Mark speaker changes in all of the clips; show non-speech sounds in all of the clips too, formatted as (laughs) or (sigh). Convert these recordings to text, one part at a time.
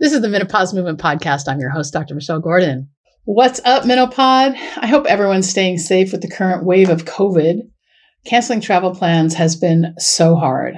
Speaker 1: This is the Menopause Movement Podcast. I'm your host, Dr. Michelle Gordon. What's up, Menopod? I hope everyone's staying safe with the current wave of COVID. Canceling travel plans has been so hard.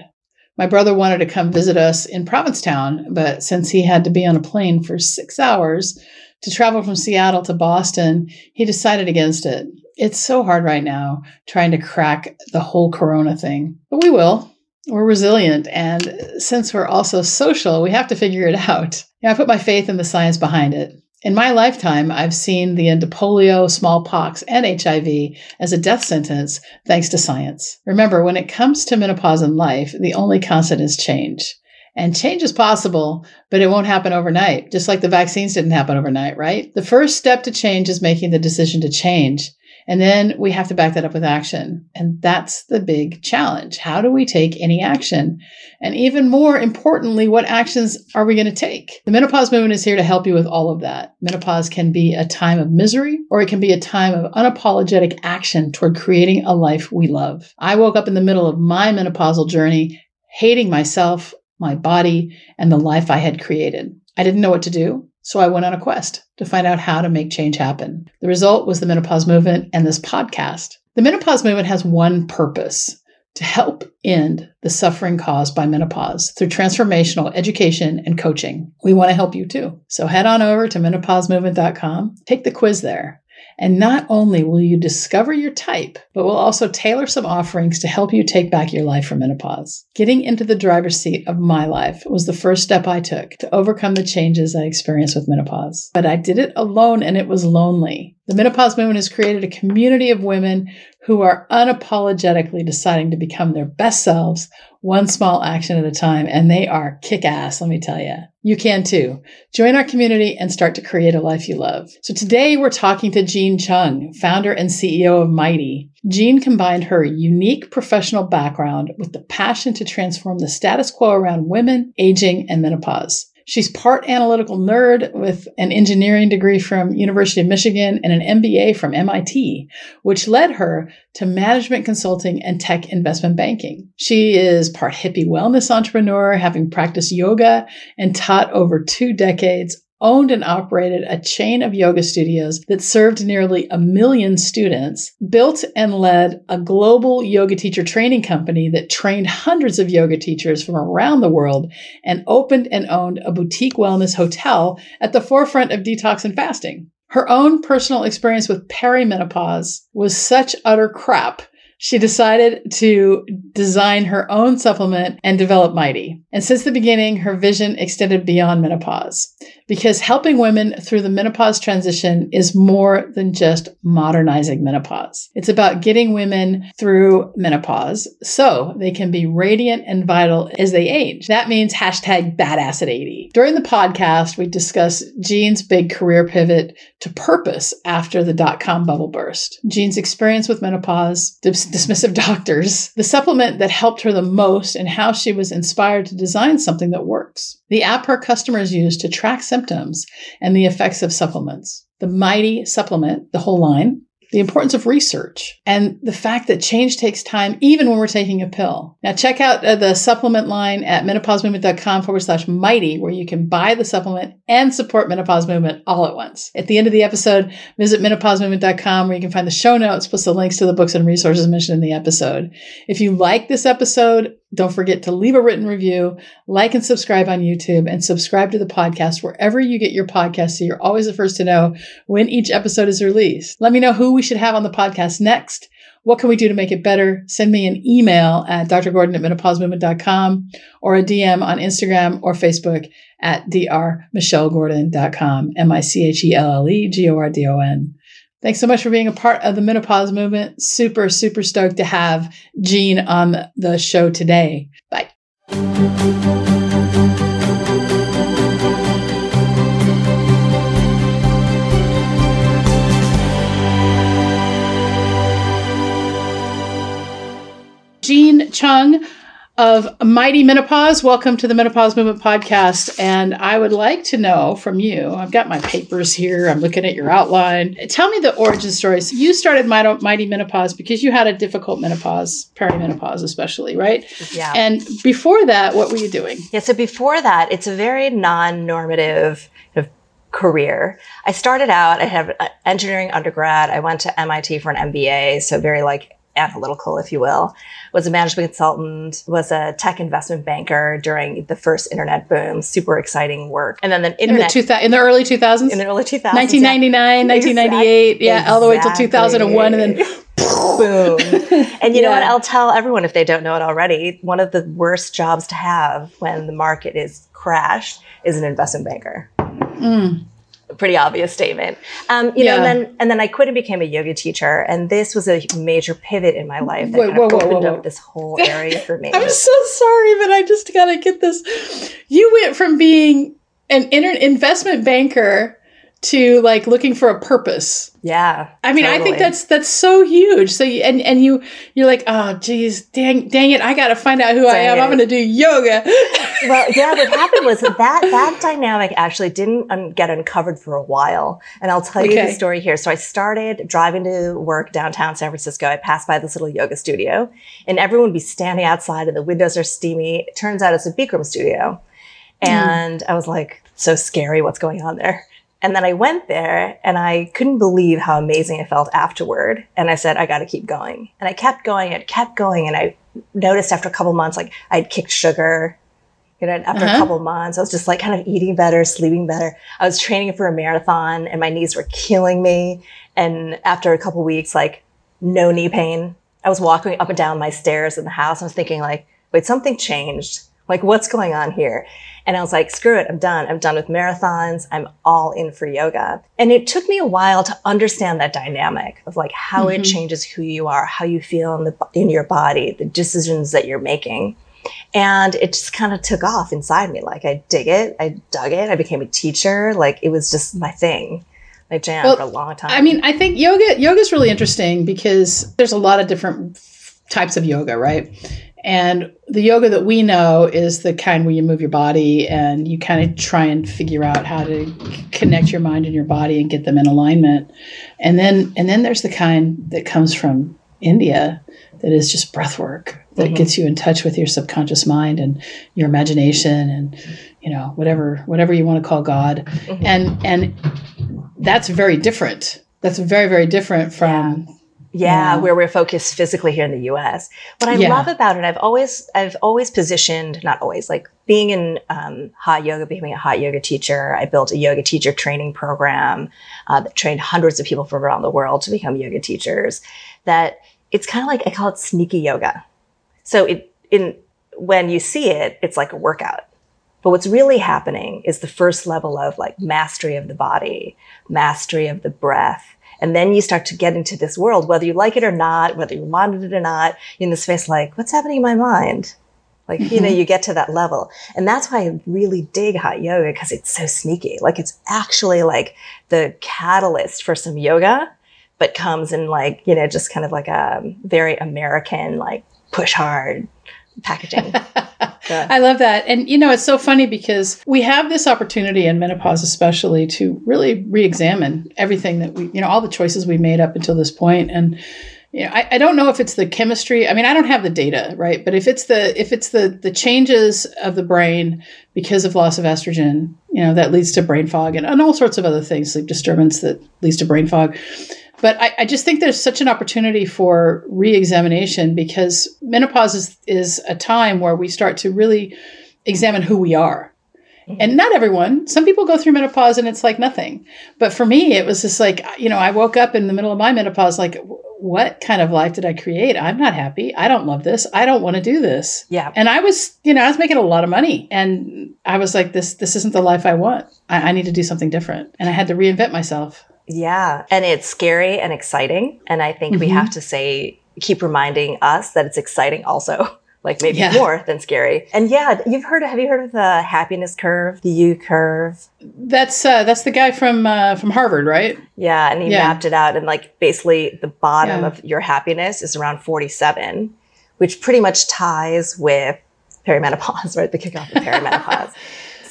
Speaker 1: My brother wanted to come visit us in Provincetown, but since he had to be on a plane for six hours to travel from Seattle to Boston, he decided against it. It's so hard right now trying to crack the whole corona thing, but we will we're resilient. And since we're also social, we have to figure it out. I put my faith in the science behind it. In my lifetime, I've seen the end of polio, smallpox, and HIV as a death sentence thanks to science. Remember, when it comes to menopause in life, the only constant is change. And change is possible, but it won't happen overnight, just like the vaccines didn't happen overnight, right? The first step to change is making the decision to change. And then we have to back that up with action. And that's the big challenge. How do we take any action? And even more importantly, what actions are we going to take? The menopause movement is here to help you with all of that. Menopause can be a time of misery or it can be a time of unapologetic action toward creating a life we love. I woke up in the middle of my menopausal journey hating myself, my body, and the life I had created. I didn't know what to do. So I went on a quest to find out how to make change happen. The result was the menopause movement and this podcast. The menopause movement has one purpose to help end the suffering caused by menopause through transformational education and coaching. We want to help you too. So head on over to menopausemovement.com, take the quiz there. And not only will you discover your type, but we'll also tailor some offerings to help you take back your life from menopause. Getting into the driver's seat of my life was the first step I took to overcome the changes I experienced with menopause. But I did it alone and it was lonely. The menopause movement has created a community of women who are unapologetically deciding to become their best selves one small action at a time, and they are kick ass, let me tell you. You can too. Join our community and start to create a life you love. So today we're talking to Jeanne Chung, founder and CEO of Mighty. Jeanne combined her unique professional background with the passion to transform the status quo around women, aging, and menopause. She's part analytical nerd with an engineering degree from University of Michigan and an MBA from MIT, which led her to management consulting and tech investment banking. She is part hippie wellness entrepreneur, having practiced yoga and taught over two decades owned and operated a chain of yoga studios that served nearly a million students, built and led a global yoga teacher training company that trained hundreds of yoga teachers from around the world, and opened and owned a boutique wellness hotel at the forefront of detox and fasting. Her own personal experience with perimenopause was such utter crap she decided to design her own supplement and develop Mighty. And since the beginning, her vision extended beyond menopause because helping women through the menopause transition is more than just modernizing menopause. It's about getting women through menopause so they can be radiant and vital as they age. That means hashtag badass at 80. During the podcast, we discuss Jeanne's big career pivot to purpose after the dot com bubble burst, Jeanne's experience with menopause, dismissive (laughs) doctors, the supplement that helped her the most, and how she was inspired to design something that works. The app her customers use to track symptoms and the effects of supplements. The Mighty supplement, the whole line, the importance of research, and the fact that change takes time even when we're taking a pill. Now, check out uh, the supplement line at menopausemovement.com forward slash mighty, where you can buy the supplement and support menopause movement all at once. At the end of the episode, visit menopausemovement.com where you can find the show notes plus the links to the books and resources mentioned in the episode. If you like this episode, don't forget to leave a written review, like and subscribe on YouTube, and subscribe to the podcast wherever you get your podcast so you're always the first to know when each episode is released. Let me know who we should have on the podcast next. What can we do to make it better? Send me an email at drgordon at menopausemovement.com or a DM on Instagram or Facebook at drmichellegordon.com, M-I-C-H-E-L-L-E-G-O-R-D-O-N. Thanks so much for being a part of the menopause movement. Super, super stoked to have Jeanne on the show today. Bye. Jeanne Chung, of Mighty Menopause. Welcome to the Menopause Movement Podcast. And I would like to know from you I've got my papers here, I'm looking at your outline. Tell me the origin story. So, you started Mighty Menopause because you had a difficult menopause, perimenopause, especially, right?
Speaker 2: Yeah.
Speaker 1: And before that, what were you doing?
Speaker 2: Yeah. So, before that, it's a very non normative career. I started out, I have engineering undergrad. I went to MIT for an MBA. So very like analytical, if you will, was a management consultant, was a tech investment banker during the first internet boom, super exciting work. And then the internet.
Speaker 1: In the, two, in the early 2000s?
Speaker 2: In the early 2000s.
Speaker 1: 1999, yeah. 1998, exactly. yeah, all the way till 2001 and then (laughs)
Speaker 2: boom. And you yeah. know what? I'll tell everyone if they don't know it already, one of the worst jobs to have when the market is crashed is an investment banker. Mm pretty obvious statement. Um, you yeah. know, and then and then I quit and became a yoga teacher, and this was a major pivot in my life that kind of whoa, opened whoa. up this whole area for me. (laughs)
Speaker 1: I'm so sorry, but I just gotta get this. You went from being an inter- investment banker to like looking for a purpose.
Speaker 2: Yeah.
Speaker 1: I mean, totally. I think that's that's so huge. So you, and and you you're like, "Oh, geez, dang dang it, I got to find out who dang I am. It. I'm going to do yoga." (laughs)
Speaker 2: well, yeah, what happened was that that dynamic actually didn't un- get uncovered for a while. And I'll tell okay. you the story here. So I started driving to work downtown San Francisco. I passed by this little yoga studio, and everyone would be standing outside and the windows are steamy. It turns out it's a Bikram studio. Hmm. And mm. I was like, so scary what's going on there. And then I went there and I couldn't believe how amazing it felt afterward. And I said, I got to keep going. And I kept going and kept going. And I noticed after a couple months, like I'd kicked sugar. You know, after uh-huh. a couple months, I was just like kind of eating better, sleeping better. I was training for a marathon and my knees were killing me. And after a couple weeks, like no knee pain. I was walking up and down my stairs in the house. I was thinking like, wait, something changed. Like, what's going on here? And I was like, screw it. I'm done. I'm done with marathons. I'm all in for yoga. And it took me a while to understand that dynamic of like how mm-hmm. it changes who you are, how you feel in the, in your body, the decisions that you're making. And it just kind of took off inside me. Like I dig it. I dug it. I became a teacher. Like it was just my thing. My jam well, for a long time.
Speaker 1: I mean, I think yoga yoga is really interesting because there's a lot of different types of yoga, right? And the yoga that we know is the kind where you move your body and you kind of try and figure out how to connect your mind and your body and get them in alignment. And then and then there's the kind that comes from India that is just breath work that mm-hmm. gets you in touch with your subconscious mind and your imagination and you know whatever whatever you want to call God. Mm-hmm. And and that's very different. That's very very different from
Speaker 2: yeah yeah, yeah, where we're focused physically here in the US. What I yeah. love about it, I've always, I've always positioned, not always, like being in um, hot yoga, becoming a hot yoga teacher. I built a yoga teacher training program uh, that trained hundreds of people from around the world to become yoga teachers. That it's kind of like I call it sneaky yoga. So it in when you see it, it's like a workout. But what's really happening is the first level of like mastery of the body, mastery of the breath, and then you start to get into this world, whether you like it or not, whether you wanted it or not, in the space like, what's happening in my mind? Like, mm-hmm. you know, mm-hmm. you get to that level. And that's why I really dig hot yoga because it's so sneaky. Like it's actually like the catalyst for some yoga, but comes in like, you know, just kind of like a very American, like push hard packaging. (laughs)
Speaker 1: I love that. And you know, it's so funny because we have this opportunity in menopause especially to really re-examine everything that we, you know, all the choices we made up until this point. point and you know, I, I don't know if it's the chemistry. I mean, I don't have the data, right? But if it's the if it's the the changes of the brain because of loss of estrogen, you know, that leads to brain fog and, and all sorts of other things, sleep disturbance that leads to brain fog but I, I, just think there's such an opportunity for re-examination because menopause is, is a time where we start to really examine who we are. Mm-hmm. and not everyone. Some people go through menopause and it's like nothing. But for me it was just like you know i woke up in the middle of my menopause like what kind of life did i create? I'm not happy. I don't love this. I don't want to do this.
Speaker 2: Yeah.
Speaker 1: And i was you know i was making a lot of money and i was like this this isn't the life i want. I, I need to do something different. And i had to reinvent myself
Speaker 2: yeah. And it's scary and exciting. And I think mm-hmm. we have to say, keep reminding us that it's exciting also. (laughs) Like maybe yeah. more than scary. And yeah, you've heard. Have you heard of the happiness curve, the U curve?
Speaker 1: That's uh, that's the guy from uh, from Harvard, right?
Speaker 2: Yeah, and he yeah. mapped it out, and like basically the bottom yeah. of your happiness is around forty seven, which pretty much ties with perimenopause, (laughs) right? The kickoff of (laughs) perimenopause.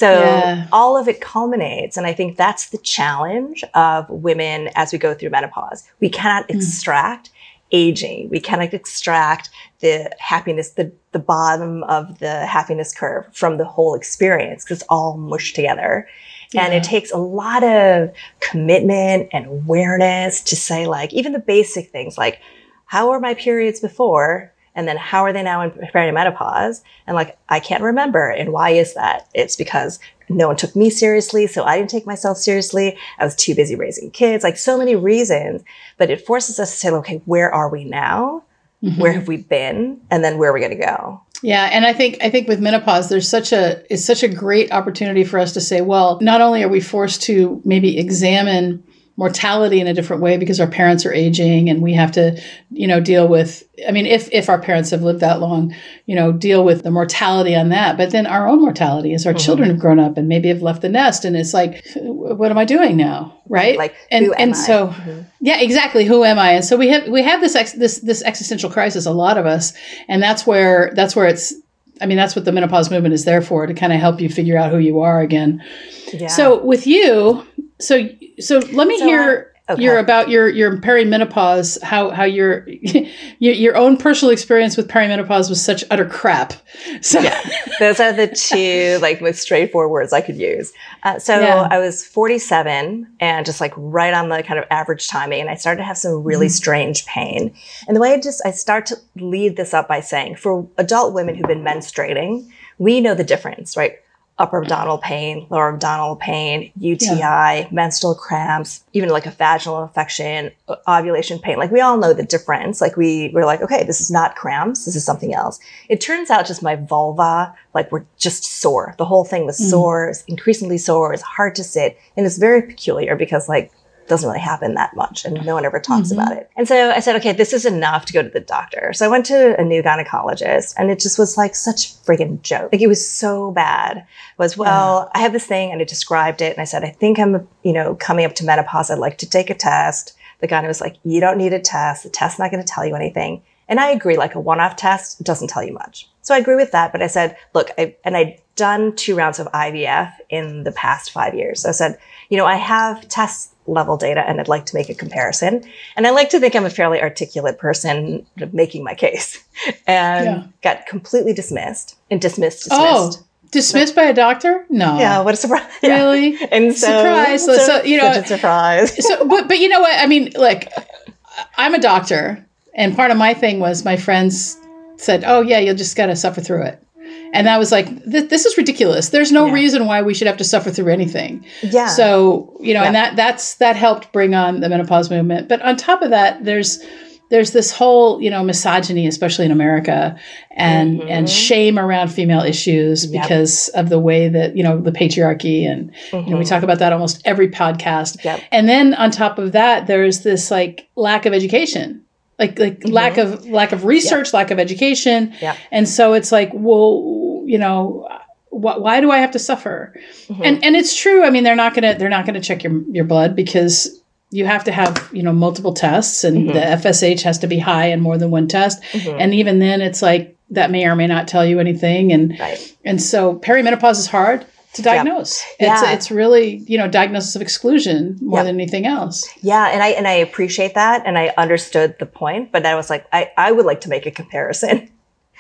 Speaker 2: So yeah. all of it culminates. And I think that's the challenge of women as we go through menopause. We cannot mm. extract aging. We cannot extract the happiness, the, the bottom of the happiness curve from the whole experience because it's all mushed together. Yeah. And it takes a lot of commitment and awareness to say like, even the basic things like, how were my periods before? And then how are they now in perimenopause? And like, I can't remember. And why is that? It's because no one took me seriously. So I didn't take myself seriously. I was too busy raising kids, like so many reasons. But it forces us to say, okay, where are we now? Mm-hmm. Where have we been? And then where are we going to go?
Speaker 1: Yeah, and I think I think with menopause there's such a it's such a great opportunity for us to say, well, not only are we forced to maybe examine mortality in a different way because our parents are aging and we have to you know deal with i mean if if our parents have lived that long you know deal with the mortality on that but then our own mortality as our mm-hmm. children have grown up and maybe have left the nest and it's like what am i doing now right
Speaker 2: like
Speaker 1: and and
Speaker 2: I?
Speaker 1: so mm-hmm. yeah exactly who am i and so we have we have this ex, this this existential crisis a lot of us and that's where that's where it's I mean, that's what the menopause movement is there for to kind of help you figure out who you are again. Yeah. So with you, so so let me so, hear Okay. Your about your your perimenopause, how how (laughs) your your own personal experience with perimenopause was such utter crap. (laughs) So
Speaker 2: yeah, those are the two like most straightforward words I could use. Uh, so yeah. I was 47 and just like right on the kind of average timing, and I started to have some really mm-hmm. strange pain. And the way I just I start to lead this up by saying, for adult women who've been menstruating, we know the difference, right? Upper abdominal pain, lower abdominal pain, UTI, yeah. menstrual cramps, even like a vaginal infection, ovulation pain. Like we all know the difference. Like we were like, okay, this is not cramps. This is something else. It turns out just my vulva, like we're just sore. The whole thing was mm. sore, it's increasingly sore. It's hard to sit. And it's very peculiar because like doesn't really happen that much and no one ever talks mm-hmm. about it. And so I said, okay, this is enough to go to the doctor. So I went to a new gynecologist and it just was like such friggin' joke. Like it was so bad. was, well, yeah. I have this thing and I described it and I said, I think I'm, you know, coming up to menopause. I'd like to take a test. The guy was like, you don't need a test. The test's not going to tell you anything. And I agree, like a one-off test doesn't tell you much. So I agree with that. But I said, look, I, and I'd done two rounds of IVF in the past five years. So I said, you know, I have test level data and I'd like to make a comparison. And I like to think I'm a fairly articulate person making my case (laughs) and yeah. got completely dismissed and dismissed, dismissed.
Speaker 1: Oh. Dismissed by a doctor? No.
Speaker 2: Yeah, what a surprise! (laughs)
Speaker 1: Really?
Speaker 2: Yeah. And so,
Speaker 1: surprise.
Speaker 2: So,
Speaker 1: so, you know,
Speaker 2: surprise. (laughs)
Speaker 1: so, but but you know what? I mean, like, I'm a doctor, and part of my thing was my friends said, "Oh yeah, you'll just gotta suffer through it." And I was like, this is ridiculous. There's no yeah. reason why we should have to suffer through anything.
Speaker 2: Yeah.
Speaker 1: So, you know, yeah. and that that's that helped bring on the menopause movement. But on top of that, there's there's this whole, you know, misogyny, especially in America, and mm-hmm. and shame around female issues yep. because of the way that, you know, the patriarchy and mm-hmm. you know, we mm-hmm. talk about that almost every podcast.
Speaker 2: Yep.
Speaker 1: And then on top of that, there's this like lack of education like like mm-hmm. lack of lack of research, lack of education.
Speaker 2: Yeah.
Speaker 1: And so it's like, well, you know, wh- why do I have to suffer? Mm-hmm. And and it's true. I mean, they're not gonna they're not gonna check your your blood because you have to have you know multiple tests, and mm-hmm. the FSH has to be high in more than one test. Mm-hmm. And even then, it's like that may or may not tell you anything. And
Speaker 2: right.
Speaker 1: and so perimenopause is hard to diagnose. Yeah. It's yeah. it's really, you know, diagnosis of exclusion more yeah. than anything else.
Speaker 2: Yeah, and I and I appreciate that and I understood the point, but I was like I I would like to make a comparison.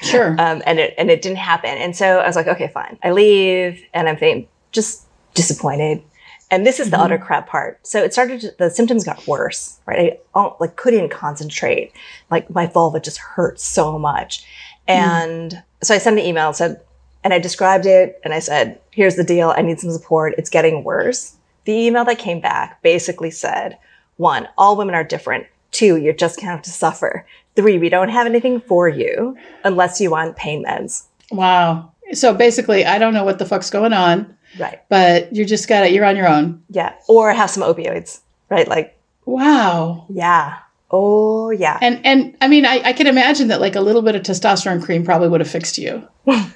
Speaker 1: Sure. (laughs)
Speaker 2: um and it and it didn't happen. And so I was like, okay, fine. I leave and I'm just disappointed. And this is the mm-hmm. utter crap part. So it started to, the symptoms got worse, right? I like couldn't concentrate. Like my vulva just hurt so much. Mm. And mm. so I sent an email and said, and I described it and I said, here's the deal. I need some support. It's getting worse. The email that came back basically said, one, all women are different. Two, you're just going to have to suffer. Three, we don't have anything for you unless you want pain meds.
Speaker 1: Wow. So basically, I don't know what the fuck's going on.
Speaker 2: Right.
Speaker 1: But you're just got it. You're on your own.
Speaker 2: Yeah. Or have some opioids, right? Like,
Speaker 1: wow.
Speaker 2: Yeah. Oh, yeah.
Speaker 1: And, and I mean, I, I can imagine that like a little bit of testosterone cream probably would have fixed you. (laughs)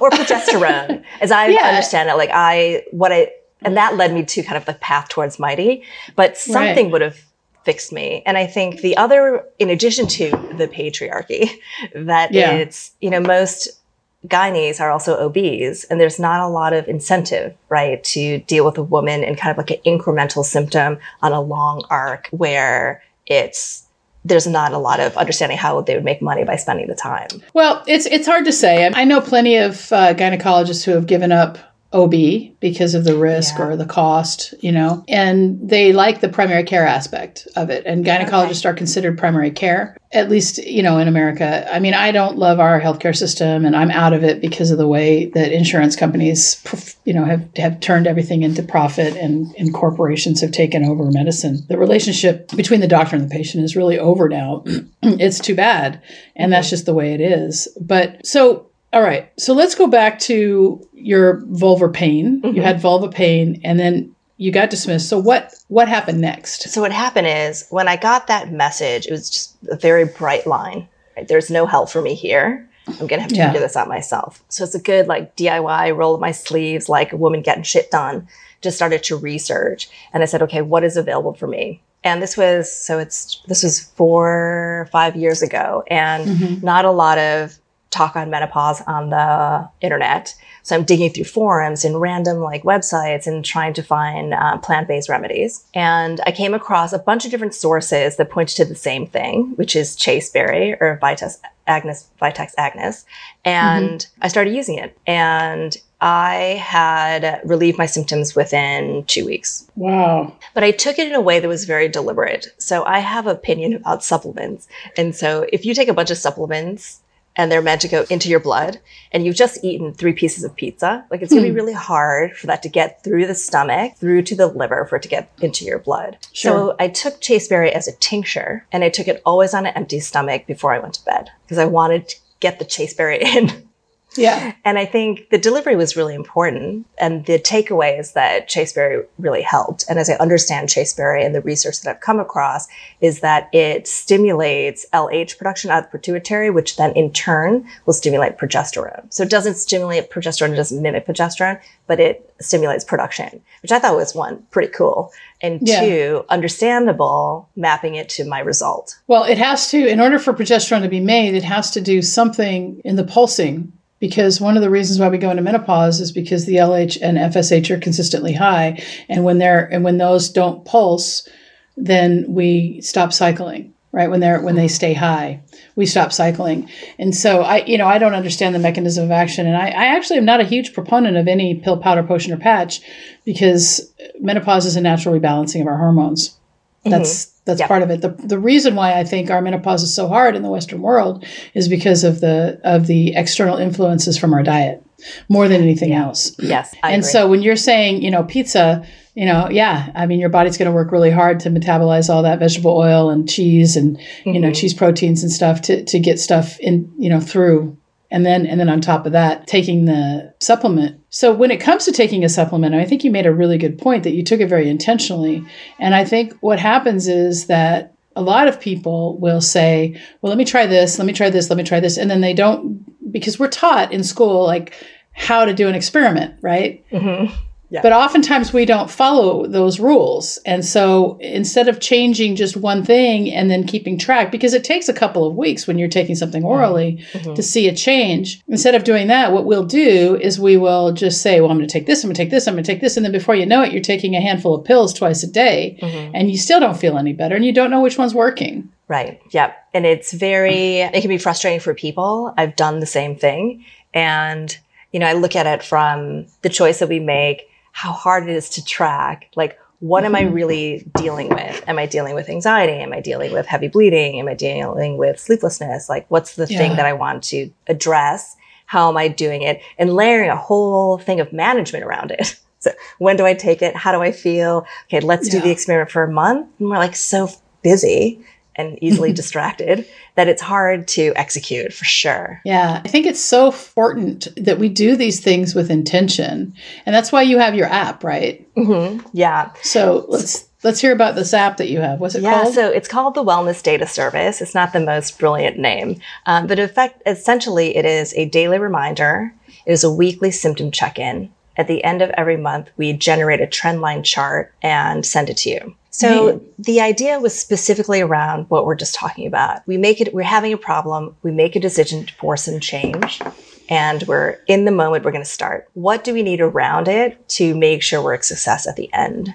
Speaker 2: or progesterone, (laughs) as I yeah. understand it. Like I, what I, and that led me to kind of the path towards Mighty, but something right. would have fixed me. And I think the other, in addition to the patriarchy, (laughs) that yeah. it's, you know, most gynaes are also OBs and there's not a lot of incentive, right, to deal with a woman in kind of like an incremental symptom on a long arc where it's there's not a lot of understanding how they would make money by spending the time.
Speaker 1: Well, it's it's hard to say. I know plenty of uh, gynecologists who have given up OB because of the risk yeah. or the cost, you know, and they like the primary care aspect of it. And gynecologists okay. are considered primary care, at least, you know, in America. I mean, I don't love our healthcare system and I'm out of it because of the way that insurance companies, you know, have, have turned everything into profit and, and corporations have taken over medicine. The relationship between the doctor and the patient is really over now. (clears throat) it's too bad. And mm-hmm. that's just the way it is. But so all right. So let's go back to your vulvar pain. Mm-hmm. You had vulva pain and then you got dismissed. So what what happened next?
Speaker 2: So what happened is when I got that message, it was just a very bright line. Right? There's no help for me here. I'm gonna have to yeah. figure this out myself. So it's a good like DIY, roll of my sleeves, like a woman getting shit done. Just started to research, and I said, okay, what is available for me? And this was so it's this was four five years ago, and mm-hmm. not a lot of talk on menopause on the internet. So I'm digging through forums and random like websites and trying to find uh, plant-based remedies. And I came across a bunch of different sources that pointed to the same thing, which is chasteberry or Vitex agnus, Vitex agnus. And mm-hmm. I started using it and I had relieved my symptoms within two weeks.
Speaker 1: Wow.
Speaker 2: But I took it in a way that was very deliberate. So I have opinion about supplements. And so if you take a bunch of supplements and they're meant to go into your blood and you've just eaten three pieces of pizza, like it's going to be hmm. really hard for that to get through the stomach, through to the liver for it to get into your blood. Sure. So I took chasteberry as a tincture and I took it always on an empty stomach before I went to bed because I wanted to get the chasteberry (laughs) in.
Speaker 1: Yeah.
Speaker 2: And I think the delivery was really important. And the takeaway is that Chasteberry really helped. And as I understand Chasteberry and the research that I've come across is that it stimulates LH production out of the pituitary, which then in turn will stimulate progesterone. So it doesn't stimulate progesterone, it doesn't mimic progesterone, but it stimulates production, which I thought was one, pretty cool. And yeah. two, understandable, mapping it to my result.
Speaker 1: Well, it has to, in order for progesterone to be made, it has to do something in the pulsing because one of the reasons why we go into menopause is because the LH and FSH are consistently high, and when they're and when those don't pulse, then we stop cycling. Right when they're when they stay high, we stop cycling, and so I you know I don't understand the mechanism of action, and I, I actually am not a huge proponent of any pill, powder, potion, or patch, because menopause is a natural rebalancing of our hormones. That's mm-hmm. That's yep. part of it. The the reason why I think our menopause is so hard in the Western world is because of the of the external influences from our diet more than anything else.
Speaker 2: Yes.
Speaker 1: I and agree. so when you're saying, you know, pizza, you know, yeah, I mean, your body's going to work really hard to metabolize all that vegetable oil and cheese and, mm-hmm. you know, mm-hmm. cheese proteins and stuff to, to get stuff in, you know, through and then and then on top of that taking the supplement. So when it comes to taking a supplement i think you made a really good point that you took it very intentionally. And i think what happens is that a lot of people will say well let me try this let me try this let me try this. And then they don't because we're taught in school like how to do an experiment right? Mm-hmm. Yeah. But oftentimes we don't follow those rules. And so instead of changing just one thing and then keeping track, because it takes a couple of weeks when you're taking something orally mm-hmm. to see a change, instead of doing that, what we'll do is we will just say, well, I'm going to take this, I'm going to take this, I'm going to take this. And then before you know it, you're taking a handful of pills twice a day mm-hmm. and you still don't feel any better and you don't know which one's working.
Speaker 2: Right. Yep. And it's very, it can be frustrating for people. I've done the same thing. And, you know, I look at it from the choice that we make how hard it is to track. Like, what am I mm-hmm. really dealing with? Am I dealing with anxiety? Am I dealing with heavy bleeding? Am I dealing with sleeplessness? Like, what's the yeah. thing that I want to address? How am I doing it? And layering a whole thing of management around it. (laughs) So when do I take it? How do I feel? Okay, let's yeah. do the experiment for a month. And we're like so busy and easily (laughs) distracted that it's hard to execute for sure.
Speaker 1: Yeah, I think it's so important that we do these things with intention. And that's why you have your app, right?
Speaker 2: Mm-hmm. Yeah.
Speaker 1: So let's let's hear about this app that you have. What's it
Speaker 2: yeah,
Speaker 1: called?
Speaker 2: so it's called the Wellness Data Service. It's not the most brilliant name, um, but in fact, essentially, it is a daily reminder. It is a weekly symptom check-in. At the end of every month, we generate a trend line chart and send it to you. So the idea was specifically around what we're just talking about. We make it, we're having a problem, we make a decision for some change, and we're in the moment, we're going to start. What do we need around it to make sure we're a success at the end?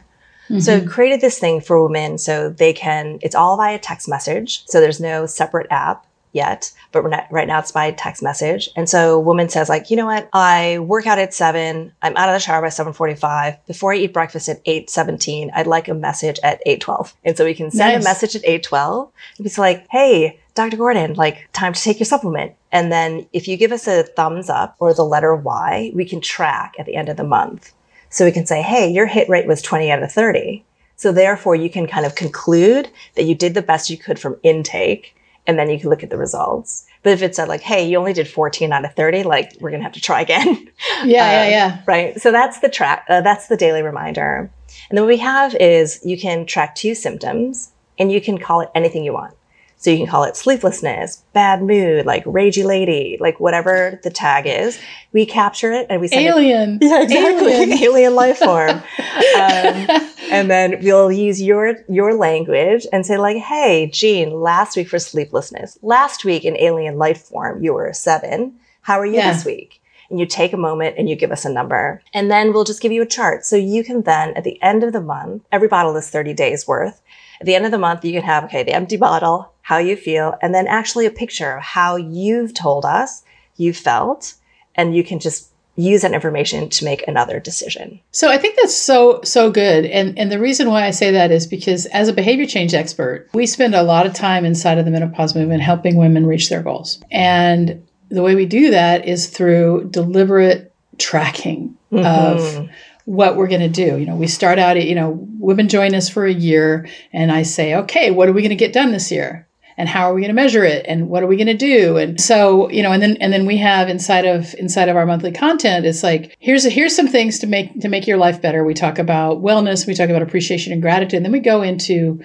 Speaker 2: Mm-hmm. So I've created this thing for women so they can, it's all via text message. So there's no separate app yet, but not, right now it's by text message. And so woman says like, you know what? I work out at seven. I'm out of the shower by 745. Before I eat breakfast at 817, I'd like a message at 812. And so we can send nice. a message at 812 and be like, Hey, Dr. Gordon, like time to take your supplement. And then if you give us a thumbs up or the letter Y, we can track at the end of the month. So we can say, Hey, your hit rate was 20 out of 30. So therefore you can kind of conclude that you did the best you could from intake and then you can look at the results. But if it said like, hey, you only did 14 out of 30, like we're going to have to try again.
Speaker 1: Yeah, um, yeah, yeah.
Speaker 2: Right. So that's the track, uh, that's the daily reminder. And then what we have is you can track two symptoms and you can call it anything you want. So you can call it sleeplessness, bad mood, like ragey lady, like whatever the tag is. We capture it and we
Speaker 1: send alien.
Speaker 2: It, (laughs) yeah, exactly. Alien, alien life form. (laughs) um, and then we'll use your your language and say like, "Hey, Jeanne, last week for sleeplessness, last week in alien life form, you were a seven. How are you yeah. this week?" and you take a moment and you give us a number. And then we'll just give you a chart. So you can then, at the end of the month, every bottle is 30 days worth. At the end of the month, you can have, okay, the empty bottle, how you feel, and then actually a picture of how you've told us you felt. And you can just use that information to make another decision.
Speaker 1: So I think that's so so good. And and the reason why I say that is because as a behavior change expert, we spend a lot of time inside of the menopause movement helping women reach their goals. And the way we do that is through deliberate tracking mm-hmm. of what we're going to do. You know, we start out, at, you know, women join us for a year and I say, okay, what are we going to get done this year? And how are we going to measure it? And what are we going to do? And so, you know, and then, and then we have inside of, inside of our monthly content, it's like, here's, a, here's some things to make, to make your life better. We talk about wellness. We talk about appreciation and gratitude. And then we go into,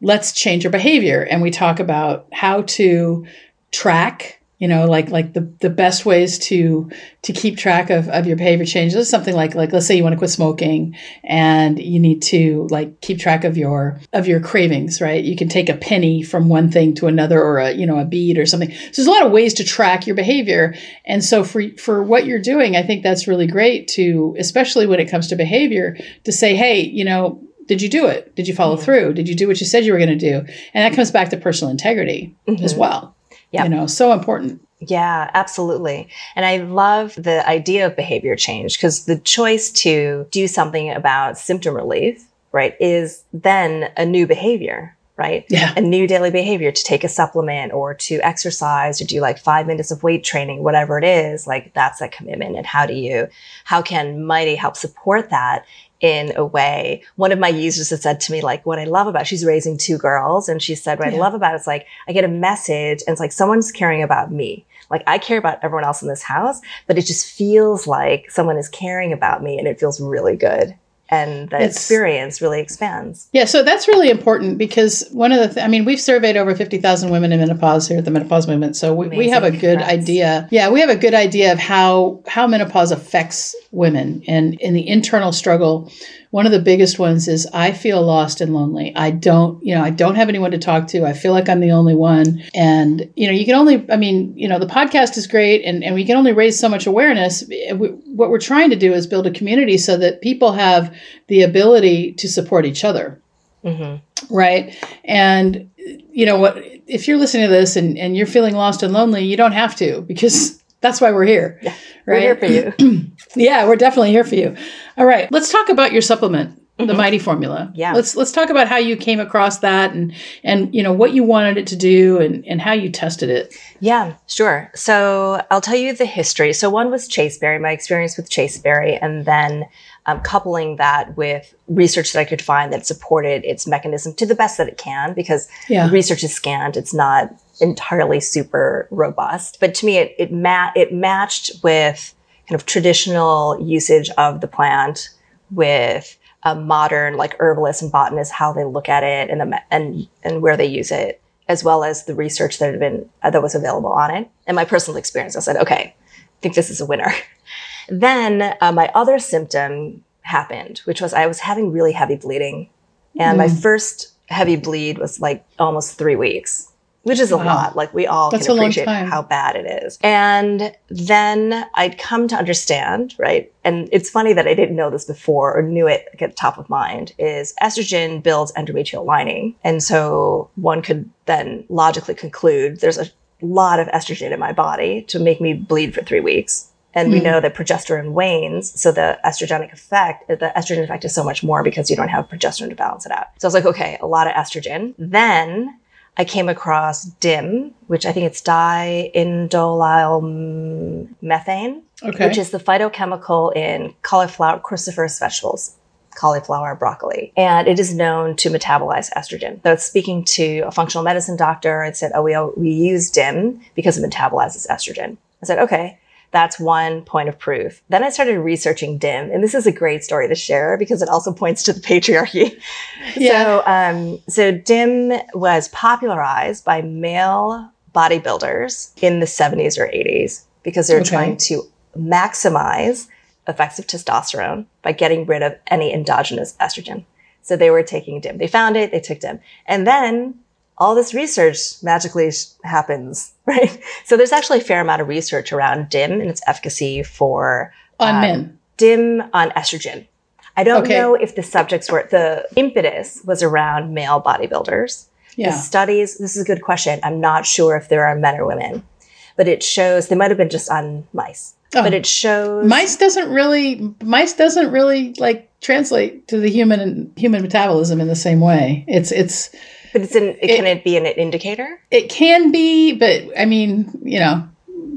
Speaker 1: let's change your behavior. And we talk about how to track you know like like the the best ways to to keep track of, of your behavior changes something like like let's say you want to quit smoking and you need to like keep track of your of your cravings right? You can take a penny from one thing to another or a you know a bead or something. So there's a lot of ways to track your behavior. And so for for what you're doing i think that's really great to especially when it comes to behavior to say hey you know did you do it? Did you follow mm-hmm. through? Did you do what you said you were going to do? And that comes back to personal integrity mm-hmm. as well yeah. You know, so important.
Speaker 2: Yeah, absolutely. And I love the idea of behavior change because the choice to do something about symptom relief, right, is then a new behavior, right?
Speaker 1: Yeah.
Speaker 2: A new daily behavior to take a supplement or to exercise or do like five minutes of weight training, whatever it is, like that's a commitment. And how do you, how can Mighty help support that in a way. One of my users has said to me, like, what I love about, she's raising two girls. And she said, what yeah. I love about it is like, I get a message and it's like someone's caring about me. Like I care about everyone else in this house, but it just feels like someone is caring about me and it feels really good and the it's, experience really expands.
Speaker 1: Yeah, so that's really important because one of the, th- I mean, we've surveyed over 50,000 women in menopause here at the Menopause Movement. So we, we have a good idea. Yeah, we have a good idea of how, how menopause affects women and in the internal struggle one of the biggest ones is I feel lost and lonely. I don't, you know, I don't have anyone to talk to. I feel like I'm the only one. And, you know, you can only, I mean, you know, the podcast is great and, and we can only raise so much awareness. What we're trying to do is build a community so that people have the ability to support each other. Mm-hmm. Right. And, you know, what, if you're listening to this and, and you're feeling lost and lonely, you don't have to because (laughs) that's why we're here.
Speaker 2: Yeah, right? We're here for
Speaker 1: you. (clears throat) yeah, we're definitely here for you. All right, let's talk about your supplement, mm-hmm. the Mighty Formula.
Speaker 2: Yeah.
Speaker 1: Let's let's talk about how you came across that and and you know what you wanted it to do and and how you tested it.
Speaker 2: Yeah, sure. So I'll tell you the history. So one was Chasteberry, my experience with Chasteberry, and then um, coupling that with research that I could find that supported its mechanism to the best that it can, because yeah. research is scanned. It's not entirely super robust. But to me, it it, ma- it matched with kind of traditional usage of the plant with a modern like herbalist and botanist how they look at it and the and and where they use it as well as the research that had been uh, that was available on it and my personal experience i said okay i think this is a winner (laughs) then uh, my other symptom happened which was i was having really heavy bleeding And mm. my first heavy bleed was like almost three weeks which is a wow. lot. Like we all That's can appreciate how bad it is. And then I'd come to understand, right? And it's funny that I didn't know this before or knew it like, at the top of mind is estrogen builds endometrial lining. And so one could then logically conclude there's a lot of estrogen in my body to make me bleed for three weeks. And mm. we hmm. know that progesterone wanes. So the estrogenic effect, the estrogen effect is so much more because you don't have progesterone to balance it out. So I was like, okay, a lot of estrogen. Then I came across DIM, which I think it's diindolyl methane, okay. which is the phytochemical in cauliflower, cruciferous vegetables, cauliflower, broccoli. And it is known to metabolize estrogen. So speaking to a functional medicine doctor and said, oh, we, we use DIM because it metabolizes estrogen. I said, okay. That's one point of proof. Then I started researching DIM, and this is a great story to share because it also points to the patriarchy. (laughs) Yeah. So, um, so DIM was popularized by male bodybuilders in the 70s or 80s because they're okay. trying to maximize effects of testosterone by getting rid of any endogenous estrogen. So they were taking DIM. They found it, they took DIM. And then all this research magically happens, (laughs) right? So there's actually a fair amount of research around DIM and its efficacy for
Speaker 1: on um, men.
Speaker 2: DIM on estrogen. I don't okay. know if the subjects were the impetus was around male bodybuilders. Yeah. The studies, this is a good question. I'm not sure if there are men or women, but it shows they might have been just on mice. Oh. But it shows
Speaker 1: mice doesn't really mice doesn't really like translate to the human human metabolism in the same way. It's it's
Speaker 2: but it's an, it, can it be an indicator?
Speaker 1: It can be, but I mean, you know,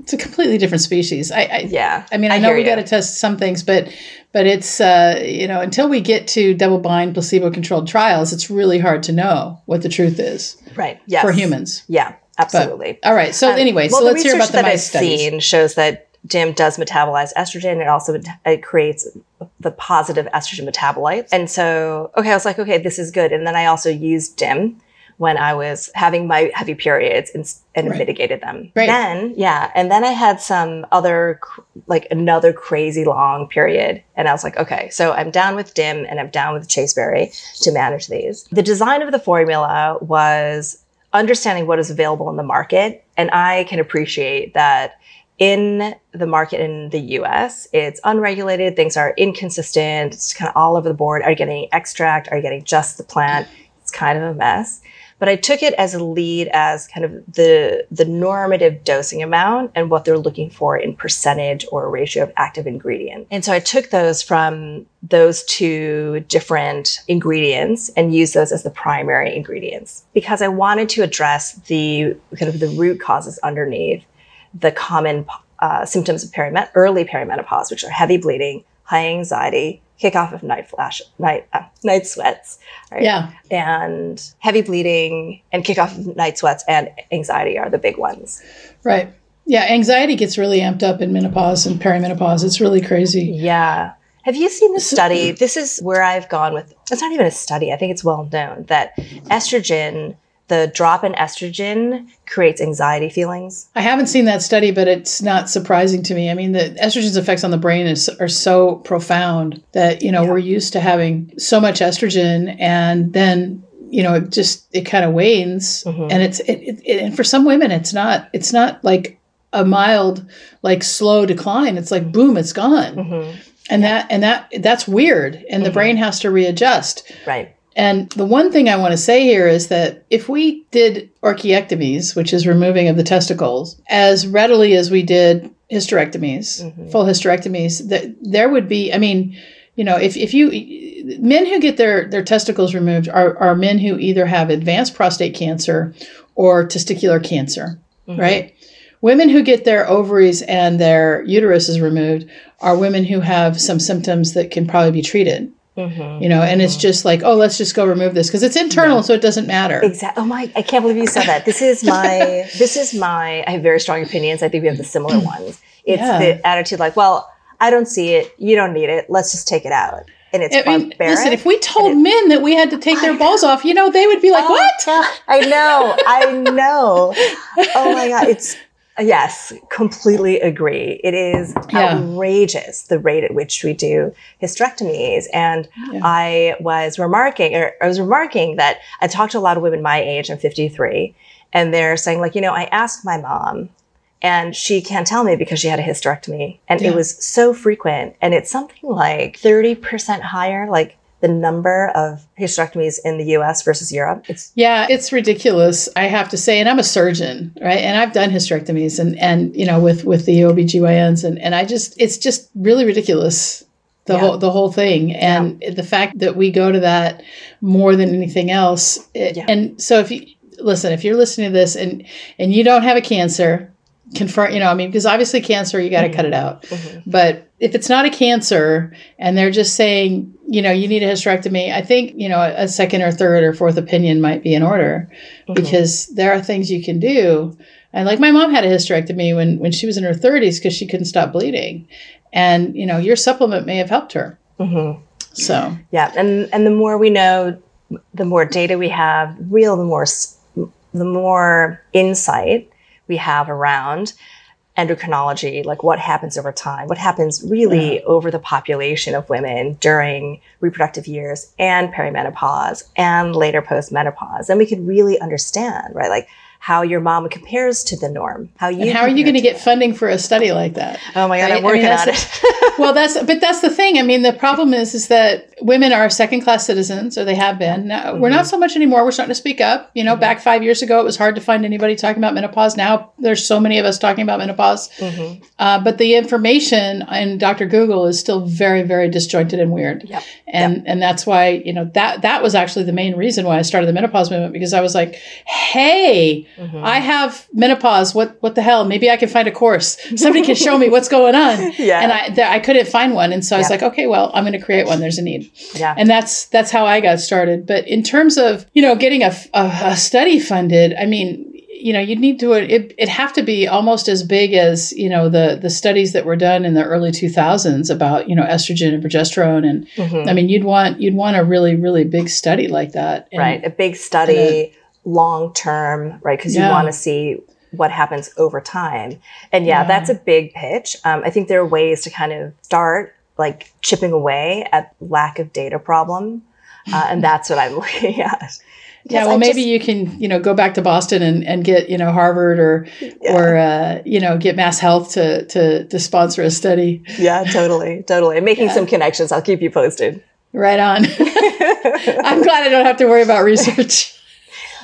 Speaker 1: it's a completely different species. I, I
Speaker 2: yeah.
Speaker 1: I mean, I, I know we got to test some things, but but it's uh, you know until we get to double blind placebo controlled trials, it's really hard to know what the truth is.
Speaker 2: Right. Yes.
Speaker 1: For humans.
Speaker 2: Yeah. Absolutely.
Speaker 1: But, all right. So um, anyway, well, so let's hear about the
Speaker 2: that
Speaker 1: mice
Speaker 2: I've studies. Seen shows that DIM does metabolize estrogen. It also it creates the positive estrogen metabolites. And so, okay, I was like, okay, this is good. And then I also used DIM when I was having my heavy periods and, and right. mitigated them. Right. Then, yeah. And then I had some other, like another crazy long period. And I was like, okay, so I'm down with DIM and I'm down with Chasteberry to manage these. The design of the formula was understanding what is available in the market. And I can appreciate that in the market in the US, it's unregulated, things are inconsistent, it's kind of all over the board. Are you getting extract? Are you getting just the plant? It's kind of a mess but I took it as a lead as kind of the the normative dosing amount and what they're looking for in percentage or ratio of active ingredient. And so I took those from those two different ingredients and used those as the primary ingredients because I wanted to address the kind of the root causes underneath the common uh, symptoms of perimenopause, early perimenopause, which are heavy bleeding, high anxiety, kickoff of night flash, night, uh, night sweats,
Speaker 1: right? Yeah.
Speaker 2: And heavy bleeding and kickoff of night sweats and anxiety are the big ones.
Speaker 1: Right. Yeah. Anxiety gets really amped up in menopause and perimenopause. It's really crazy.
Speaker 2: Yeah. Have you seen the study? This is where I've gone with, it's not even a study. I think it's well known that estrogen the drop in estrogen creates anxiety feelings.
Speaker 1: I haven't seen that study, but it's not surprising to me. I mean, the estrogen's effects on the brain is, are so profound that, you know, yeah. we're used to having so much estrogen and then you know it just it kind of wanes mm-hmm. and it's it, it, it, and for some women it's not it's not like a mild like slow decline it's like boom it's gone mm-hmm. and yeah. that and that that's weird and mm-hmm. the brain has to readjust
Speaker 2: right
Speaker 1: and the one thing I want to say here is that if we did orchiectomies, which is removing of the testicles, as readily as we did hysterectomies, mm-hmm. full hysterectomies, that there would be, I mean, you know, if, if you, men who get their, their testicles removed are, are men who either have advanced prostate cancer or testicular cancer, mm-hmm. right? Women who get their ovaries and their uteruses removed are women who have some symptoms that can probably be treated. Mm-hmm. You know, and mm-hmm. it's just like, oh, let's just go remove this because it's internal, yeah. so it doesn't matter.
Speaker 2: Exactly. Oh my! I can't believe you said that. This is my. (laughs) this is my. I have very strong opinions. I think we have the similar ones. It's yeah. the attitude like, well, I don't see it. You don't need it. Let's just take it out. And it's I mean,
Speaker 1: listen, if we told it, men that we had to take their balls off, you know, they would be like, oh, "What?"
Speaker 2: I know, I know. (laughs) Oh my god, it's Yes, completely agree. It is yeah. outrageous the rate at which we do hysterectomies. And yeah. I was remarking, or I was remarking that I talked to a lot of women my age, I'm 53, and they're saying, like, you know, I asked my mom, and she can't tell me because she had a hysterectomy. And yeah. it was so frequent. And it's something like 30% higher, like the number of hysterectomies in the US versus Europe.
Speaker 1: It's Yeah, it's ridiculous, I have to say. And I'm a surgeon, right? And I've done hysterectomies and and you know with with the OBGYNs and and I just it's just really ridiculous the yeah. whole the whole thing and yeah. the fact that we go to that more than anything else. It, yeah. And so if you listen, if you're listening to this and and you don't have a cancer, confirm you know i mean because obviously cancer you got to mm-hmm. cut it out mm-hmm. but if it's not a cancer and they're just saying you know you need a hysterectomy i think you know a, a second or third or fourth opinion might be in order mm-hmm. because there are things you can do and like my mom had a hysterectomy when when she was in her 30s because she couldn't stop bleeding and you know your supplement may have helped her mm-hmm. so
Speaker 2: yeah and and the more we know the more data we have real the more the more insight we have around endocrinology, like what happens over time, what happens really yeah. over the population of women during reproductive years and perimenopause and later postmenopause. And we could really understand, right? Like how your mom compares to the norm. How you
Speaker 1: and how are you going to get funding for a study like that?
Speaker 2: Oh my god, right? I'm working I mean, on
Speaker 1: it. (laughs) well, that's but that's the thing. I mean, the problem is is that women are second class citizens, or they have been. Now, mm-hmm. We're not so much anymore. We're starting to speak up. You know, mm-hmm. back five years ago, it was hard to find anybody talking about menopause. Now there's so many of us talking about menopause. Mm-hmm. Uh, but the information in Dr. Google is still very, very disjointed and weird. Yep. And yep. and that's why you know that that was actually the main reason why I started the menopause movement because I was like, hey Mm-hmm. I have menopause. What what the hell? Maybe I can find a course. (laughs) Somebody can show me what's going on. yeah. And I th- I couldn't find one, and so I was like, okay, well, I'm going to create one. There's a need. Yeah. And that's that's how I got started. But in terms of you know getting a, a, a study funded, I mean, you know, you'd need to it it have to be almost as big as you know the the studies that were done in the early 2000s about you know estrogen and progesterone, and mm-hmm. I mean, you'd want you'd want a really really big study like that,
Speaker 2: and, right? A big study long term, right? Because you want to see what happens over time. And yeah, yeah. that's a big pitch. Um, I think there are ways to kind of start like chipping away at lack of data problem. Uh, and that's what I'm (laughs) looking at.
Speaker 1: Yeah, well, I maybe just, you can, you know, go back to Boston and, and get, you know, Harvard or, yeah. or, uh, you know, get Mass Health to, to, to sponsor a study.
Speaker 2: Yeah, totally, totally. I'm making yeah. some connections. I'll keep you posted.
Speaker 1: Right on. (laughs) I'm glad I don't have to worry about research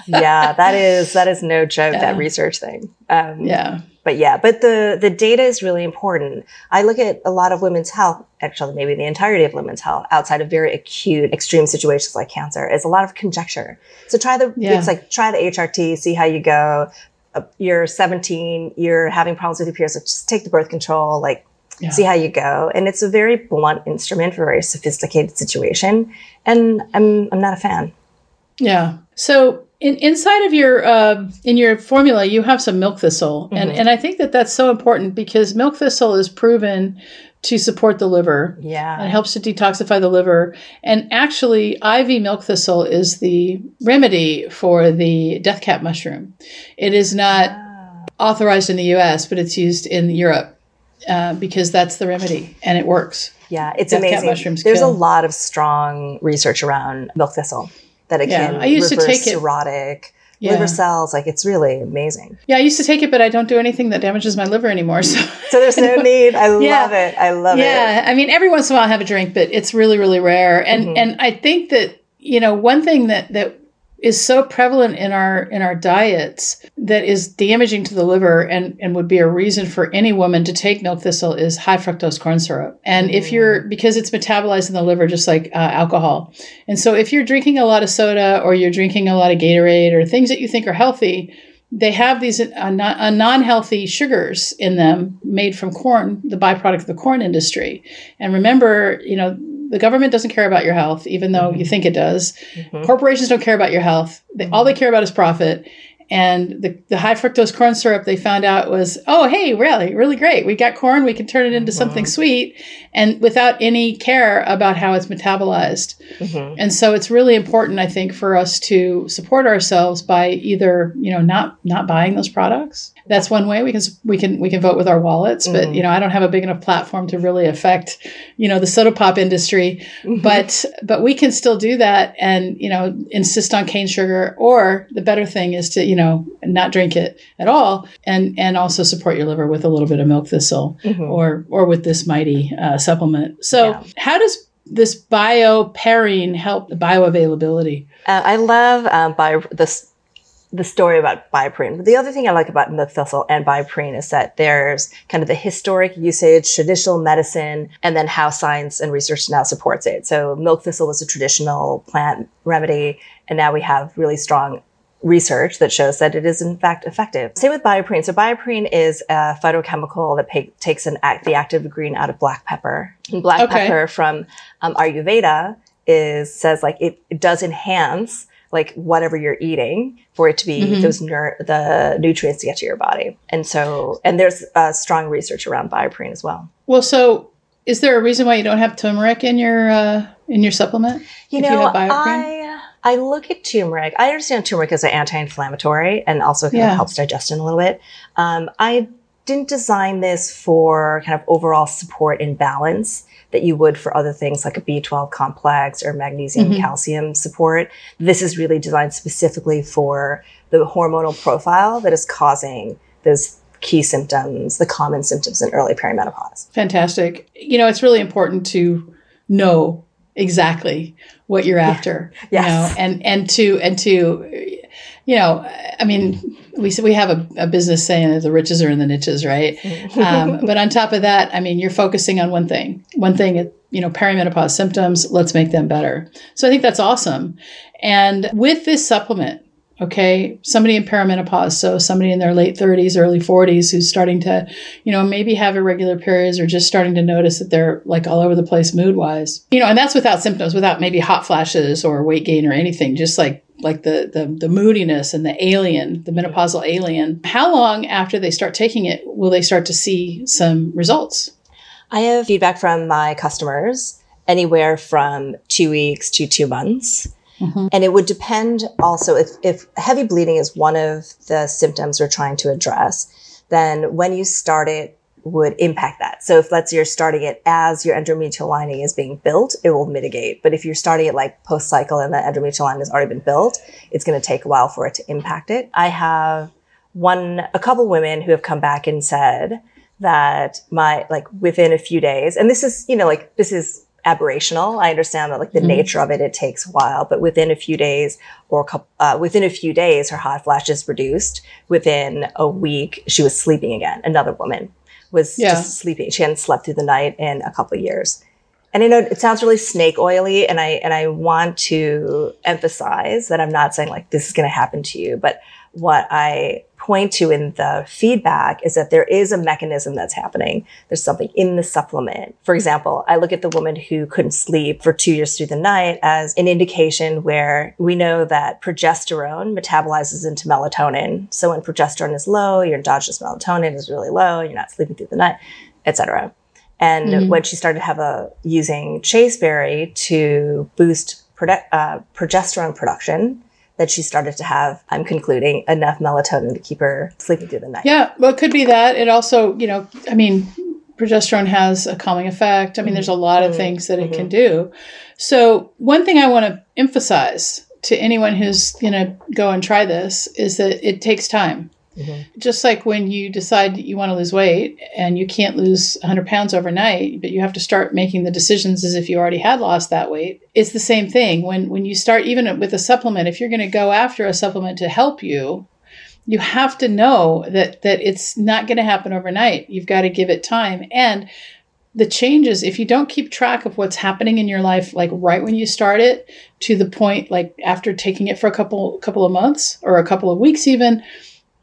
Speaker 2: yeah, that is that is no joke. Yeah. That research thing.
Speaker 1: Um, yeah.
Speaker 2: But yeah, but the the data is really important. I look at a lot of women's health, actually maybe the entirety of women's health, outside of very acute, extreme situations like cancer, is a lot of conjecture. So try the yeah. it's like try the HRT, see how you go. Uh, you're 17, you're having problems with your periods, so just take the birth control, like yeah. see how you go. And it's a very blunt instrument for a very sophisticated situation. And I'm I'm not a fan.
Speaker 1: Yeah. So in, inside of your uh, in your formula, you have some milk thistle, mm-hmm. and and I think that that's so important because milk thistle is proven to support the liver.
Speaker 2: Yeah,
Speaker 1: and helps to detoxify the liver. And actually, IV milk thistle is the remedy for the death cap mushroom. It is not ah. authorized in the U.S., but it's used in Europe uh, because that's the remedy, and it works.
Speaker 2: Yeah, it's death amazing. mushrooms There's kill. a lot of strong research around milk thistle that it yeah, can I used reverse to take cirrhotic yeah. liver cells. Like it's really amazing.
Speaker 1: Yeah, I used to take it, but I don't do anything that damages my liver anymore. So, (laughs)
Speaker 2: so there's no (laughs) need. I yeah. love it. I love
Speaker 1: yeah.
Speaker 2: it.
Speaker 1: Yeah, I mean, every once in a while I have a drink, but it's really, really rare. And mm-hmm. and I think that you know one thing that that is so prevalent in our in our diets that is damaging to the liver and and would be a reason for any woman to take milk thistle is high fructose corn syrup. And if you're mm. because it's metabolized in the liver just like uh, alcohol. And so if you're drinking a lot of soda or you're drinking a lot of gatorade or things that you think are healthy they have these uh, non- non-healthy sugars in them made from corn the byproduct of the corn industry. And remember you know the government doesn't care about your health, even though mm-hmm. you think it does. Mm-hmm. Corporations don't care about your health. They, all they care about is profit. And the, the high fructose corn syrup they found out was, oh, hey, really, really great. We got corn, we can turn it into mm-hmm. something sweet and without any care about how it's metabolized. Mm-hmm. And so it's really important, I think, for us to support ourselves by either, you know, not not buying those products that's one way we can we can we can vote with our wallets. But mm. you know, I don't have a big enough platform to really affect you know the soda pop industry. Mm-hmm. But but we can still do that, and you know, insist on cane sugar. Or the better thing is to you know not drink it at all, and and also support your liver with a little bit of milk thistle, mm-hmm. or or with this mighty uh, supplement. So yeah. how does this BioPerine help the bioavailability?
Speaker 2: Uh, I love um, bio this the story about BioPerine. But the other thing I like about milk thistle and BioPerine is that there's kind of the historic usage, traditional medicine, and then how science and research now supports it. So milk thistle was a traditional plant remedy, and now we have really strong research that shows that it is in fact effective. Same with BioPerine. So BioPerine is a phytochemical that pay, takes an act, the active green out of black pepper. And black okay. pepper from um, Ayurveda is says like it, it does enhance like whatever you're eating for it to be mm-hmm. those ner- the nutrients to get to your body. And so, and there's uh, strong research around BioPerine as well.
Speaker 1: Well, so is there a reason why you don't have turmeric in your uh, in your supplement?
Speaker 2: You know, you I I look at turmeric. I understand turmeric as an anti-inflammatory and also kind yeah. of helps digestion a little bit. Um, I didn't design this for kind of overall support and balance that you would for other things like a B12 complex or magnesium mm-hmm. calcium support. This is really designed specifically for the hormonal profile that is causing those key symptoms, the common symptoms in early perimenopause.
Speaker 1: Fantastic. You know, it's really important to know exactly what you're after.
Speaker 2: yes.
Speaker 1: You know, and and to and to you know, I mean, we we have a, a business saying that the riches are in the niches, right? um, (laughs) but on top of that, I mean, you're focusing on one thing. One thing, you know, perimenopause symptoms. Let's make them better. So I think that's awesome. And with this supplement, okay, somebody in perimenopause, so somebody in their late 30s, early 40s, who's starting to, you know, maybe have irregular periods or just starting to notice that they're like all over the place mood wise, you know, and that's without symptoms, without maybe hot flashes or weight gain or anything, just like like the, the the moodiness and the alien, the menopausal alien. How long after they start taking it will they start to see some results?
Speaker 2: I have feedback from my customers anywhere from two weeks to two months. Mm-hmm. And it would depend also if, if heavy bleeding is one of the symptoms we're trying to address, then when you start it would impact that. So if let's say you're starting it as your endometrial lining is being built, it will mitigate. But if you're starting it like post cycle and the endometrial lining has already been built, it's going to take a while for it to impact it. I have one, a couple women who have come back and said that my, like within a few days, and this is, you know, like this is aberrational. I understand that like the mm-hmm. nature of it, it takes a while, but within a few days or a couple, uh, within a few days, her hot flashes reduced. Within a week, she was sleeping again. Another woman was yeah. just sleeping. She hadn't slept through the night in a couple of years. And I know it sounds really snake oily, and I and I want to emphasize that I'm not saying like this is going to happen to you, but what I point to in the feedback is that there is a mechanism that's happening. There's something in the supplement. For example, I look at the woman who couldn't sleep for two years through the night as an indication where we know that progesterone metabolizes into melatonin. So when progesterone is low, your endogenous melatonin is really low, you're not sleeping through the night, etc. And mm-hmm. when she started have a using chasteberry to boost uh, progesterone production, that she started to have, I'm concluding, enough melatonin to keep her sleeping through the night.
Speaker 1: Yeah, well, it could be that. It also, you know, I mean, progesterone has a calming effect. I mean, there's a lot of mm-hmm. things that it mm-hmm. can do. So, one thing I want to emphasize to anyone who's going to go and try this is that it takes time. Mm-hmm. Just like when you decide you want to lose weight and you can't lose 100 pounds overnight, but you have to start making the decisions as if you already had lost that weight. It's the same thing. When when you start even with a supplement, if you're going to go after a supplement to help you, you have to know that that it's not going to happen overnight. You've got to give it time and the changes if you don't keep track of what's happening in your life like right when you start it to the point like after taking it for a couple couple of months or a couple of weeks even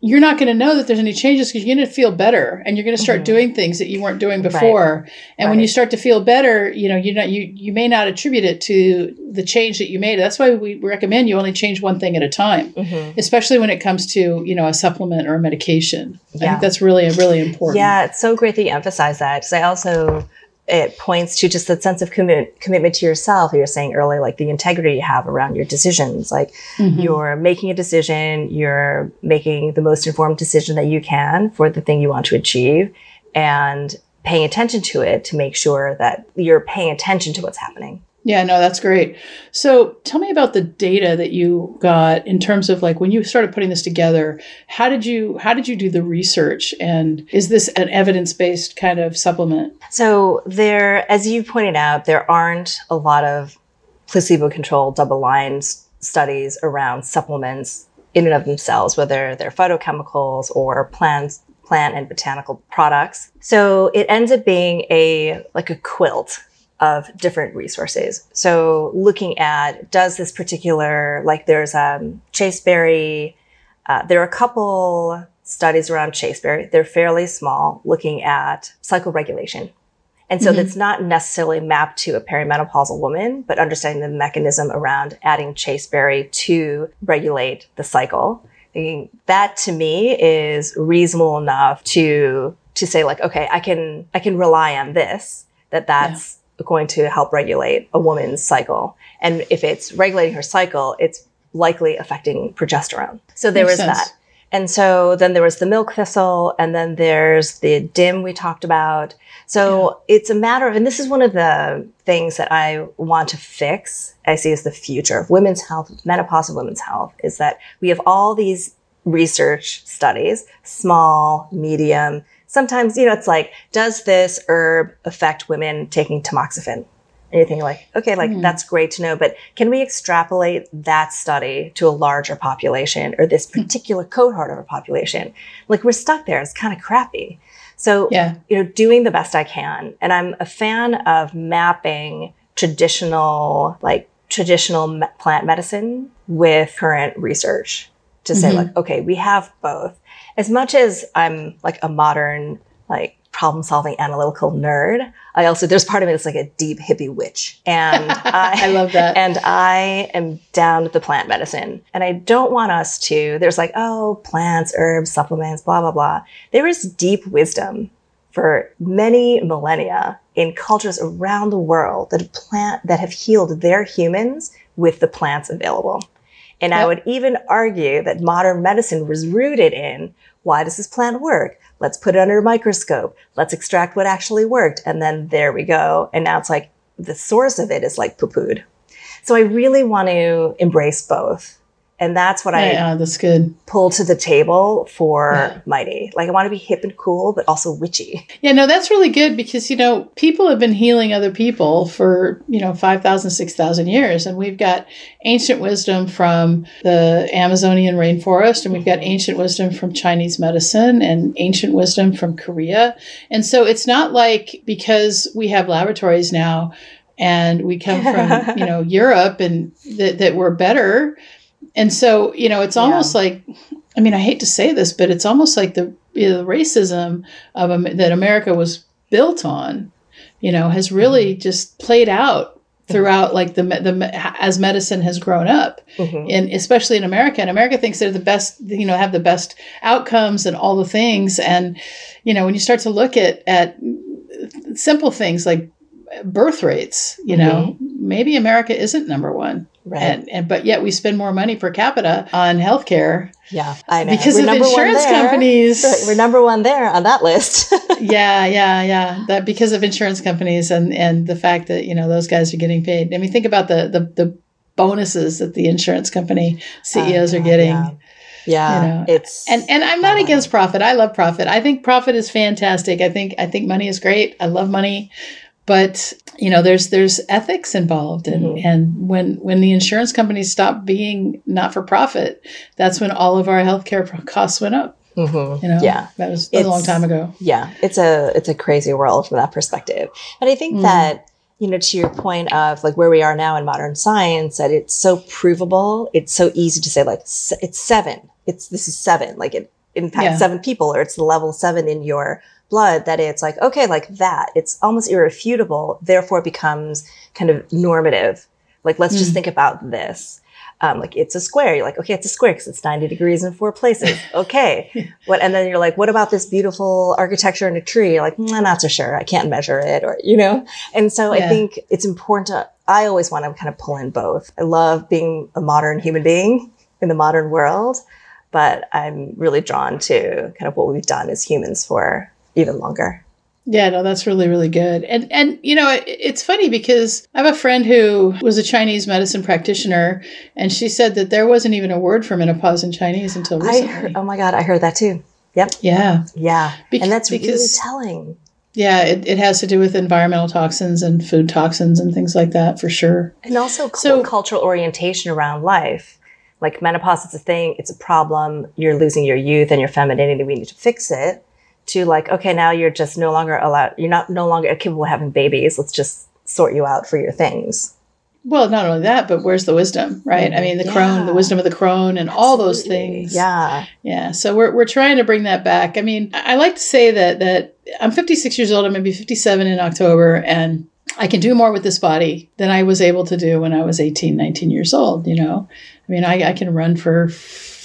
Speaker 1: you're not going to know that there's any changes because you're going to feel better and you're going to start mm-hmm. doing things that you weren't doing before. Right. And right. when you start to feel better, you know, you not you you may not attribute it to the change that you made. That's why we recommend you only change one thing at a time, mm-hmm. especially when it comes to, you know, a supplement or a medication. Yeah. I think that's really really important.
Speaker 2: Yeah, it's so great that you emphasize that because I also it points to just that sense of commit, commitment to yourself. You were saying earlier, like the integrity you have around your decisions. Like mm-hmm. you're making a decision, you're making the most informed decision that you can for the thing you want to achieve and paying attention to it to make sure that you're paying attention to what's happening.
Speaker 1: Yeah, no, that's great. So tell me about the data that you got in terms of like when you started putting this together, how did you how did you do the research and is this an evidence-based kind of supplement?
Speaker 2: So there as you pointed out, there aren't a lot of placebo-controlled double-blind studies around supplements in and of themselves, whether they're phytochemicals or plants plant and botanical products. So it ends up being a like a quilt of different resources. So looking at does this particular like there's um, chasteberry. Uh, there are a couple studies around chasteberry. They're fairly small, looking at cycle regulation. And so mm-hmm. that's not necessarily mapped to a perimenopausal woman, but understanding the mechanism around adding chasteberry to regulate the cycle. That to me is reasonable enough to to say like, okay, I can I can rely on this. That that's going to help regulate a woman's cycle. And if it's regulating her cycle, it's likely affecting progesterone. So there Makes was sense. that. And so then there was the milk thistle, and then there's the DIM we talked about. So yeah. it's a matter of, and this is one of the things that I want to fix, I see as the future of women's health, menopausal women's health, is that we have all these research studies, small, medium, sometimes, you know, it's like, does this herb affect women taking tamoxifen? And you think like, okay, like mm. that's great to know, but can we extrapolate that study to a larger population or this hmm. particular cohort of a population? Like we're stuck there. It's kind of crappy. So, yeah. you know, doing the best I can. And I'm a fan of mapping traditional, like traditional plant medicine with current research to say mm-hmm. like, okay, we have both as much as I'm like a modern, like problem solving analytical nerd, I also, there's part of me that's like a deep hippie witch. And (laughs) I,
Speaker 1: I love that.
Speaker 2: And I am down with the plant medicine. And I don't want us to, there's like, oh, plants, herbs, supplements, blah, blah, blah. There is deep wisdom for many millennia in cultures around the world that have plant that have healed their humans with the plants available. And yep. I would even argue that modern medicine was rooted in why does this plant work? Let's put it under a microscope. Let's extract what actually worked. And then there we go. And now it's like the source of it is like poo pooed. So I really want to embrace both. And that's what
Speaker 1: yeah,
Speaker 2: I
Speaker 1: yeah, that's good.
Speaker 2: pull to the table for yeah. Mighty. Like I want to be hip and cool, but also witchy.
Speaker 1: Yeah, no, that's really good because, you know, people have been healing other people for, you know, 5,000, 6,000 years. And we've got ancient wisdom from the Amazonian rainforest, and we've got ancient wisdom from Chinese medicine and ancient wisdom from Korea. And so it's not like because we have laboratories now and we come from, (laughs) you know, Europe and that, that we're better and so you know it's almost yeah. like i mean i hate to say this but it's almost like the, you know, the racism of um, that america was built on you know has really mm-hmm. just played out throughout like the the as medicine has grown up mm-hmm. and especially in America and America thinks they're the best you know have the best outcomes and all the things and you know when you start to look at at simple things like birth rates you know mm-hmm. maybe America isn't number 1 Right. And, and but yet we spend more money per capita on healthcare.
Speaker 2: Yeah, I know.
Speaker 1: Because We're of insurance companies.
Speaker 2: We're number one there on that list. (laughs)
Speaker 1: yeah, yeah, yeah. That because of insurance companies and and the fact that you know those guys are getting paid. I mean, think about the the, the bonuses that the insurance company CEOs uh, are getting.
Speaker 2: Yeah. Yeah,
Speaker 1: you know, it's and and I'm not against profit. I love profit. I think profit is fantastic. I think I think money is great. I love money but you know there's there's ethics involved and mm-hmm. and when when the insurance companies stopped being not for profit that's when all of our healthcare costs went up mm-hmm. you know
Speaker 2: yeah
Speaker 1: that was, that was a long time ago
Speaker 2: yeah it's a it's a crazy world from that perspective but i think mm. that you know to your point of like where we are now in modern science that it's so provable it's so easy to say like it's seven it's this is seven like it impacts yeah. seven people or it's the level seven in your blood that it's like, okay, like that. It's almost irrefutable. Therefore, it becomes kind of normative Like, let's mm. just think about this. Um, like it's a square. You're like, okay, it's a square because it's 90 degrees in four places. (laughs) Okay. what, and then you're like, what about this beautiful architecture in a tree? You're like, mm, I'm not so sure. I can't measure it or, you know? And so yeah. I think it's important to, I always want to kind of pull in both. I love being a modern human being in the modern world, but I'm really drawn to kind of what we've done as humans for even longer.
Speaker 1: Yeah, no, that's really, really good. And and you know, it, it's funny because I have a friend who was a Chinese medicine practitioner, and she said that there wasn't even a word for menopause in Chinese until recently.
Speaker 2: Heard, oh my god, I heard that too. Yep.
Speaker 1: Yeah.
Speaker 2: Yeah. and that's because, really telling.
Speaker 1: Yeah, it, it has to do with environmental toxins and food toxins and things like that for sure.
Speaker 2: And also so, cultural orientation around life. Like menopause is a thing, it's a problem, you're losing your youth and your femininity, we need to fix it to like, okay, now you're just no longer allowed, you're not no longer capable of having babies. Let's just sort you out for your things.
Speaker 1: Well, not only that, but where's the wisdom, right? I mean, the yeah. crone, the wisdom of the crone, and Absolutely. all those things.
Speaker 2: Yeah,
Speaker 1: yeah. So we're we're trying to bring that back. I mean, I like to say that that I'm 56 years old. I'm maybe 57 in October, and I can do more with this body than I was able to do when I was 18, 19 years old. You know, I mean, I, I can run for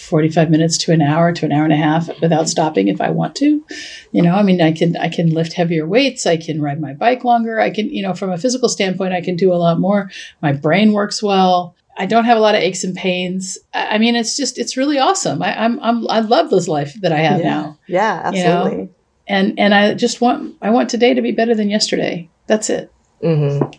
Speaker 1: 45 minutes to an hour to an hour and a half without stopping if I want to. You know, I mean, I can I can lift heavier weights, I can ride my bike longer, I can, you know, from a physical standpoint, I can do a lot more. My brain works well. I don't have a lot of aches and pains. I mean, it's just it's really awesome. I, I'm, I'm I love this life that I have
Speaker 2: yeah.
Speaker 1: now.
Speaker 2: Yeah, absolutely. You know?
Speaker 1: And and I just want I want today to be better than yesterday. That's it. Mm-hmm.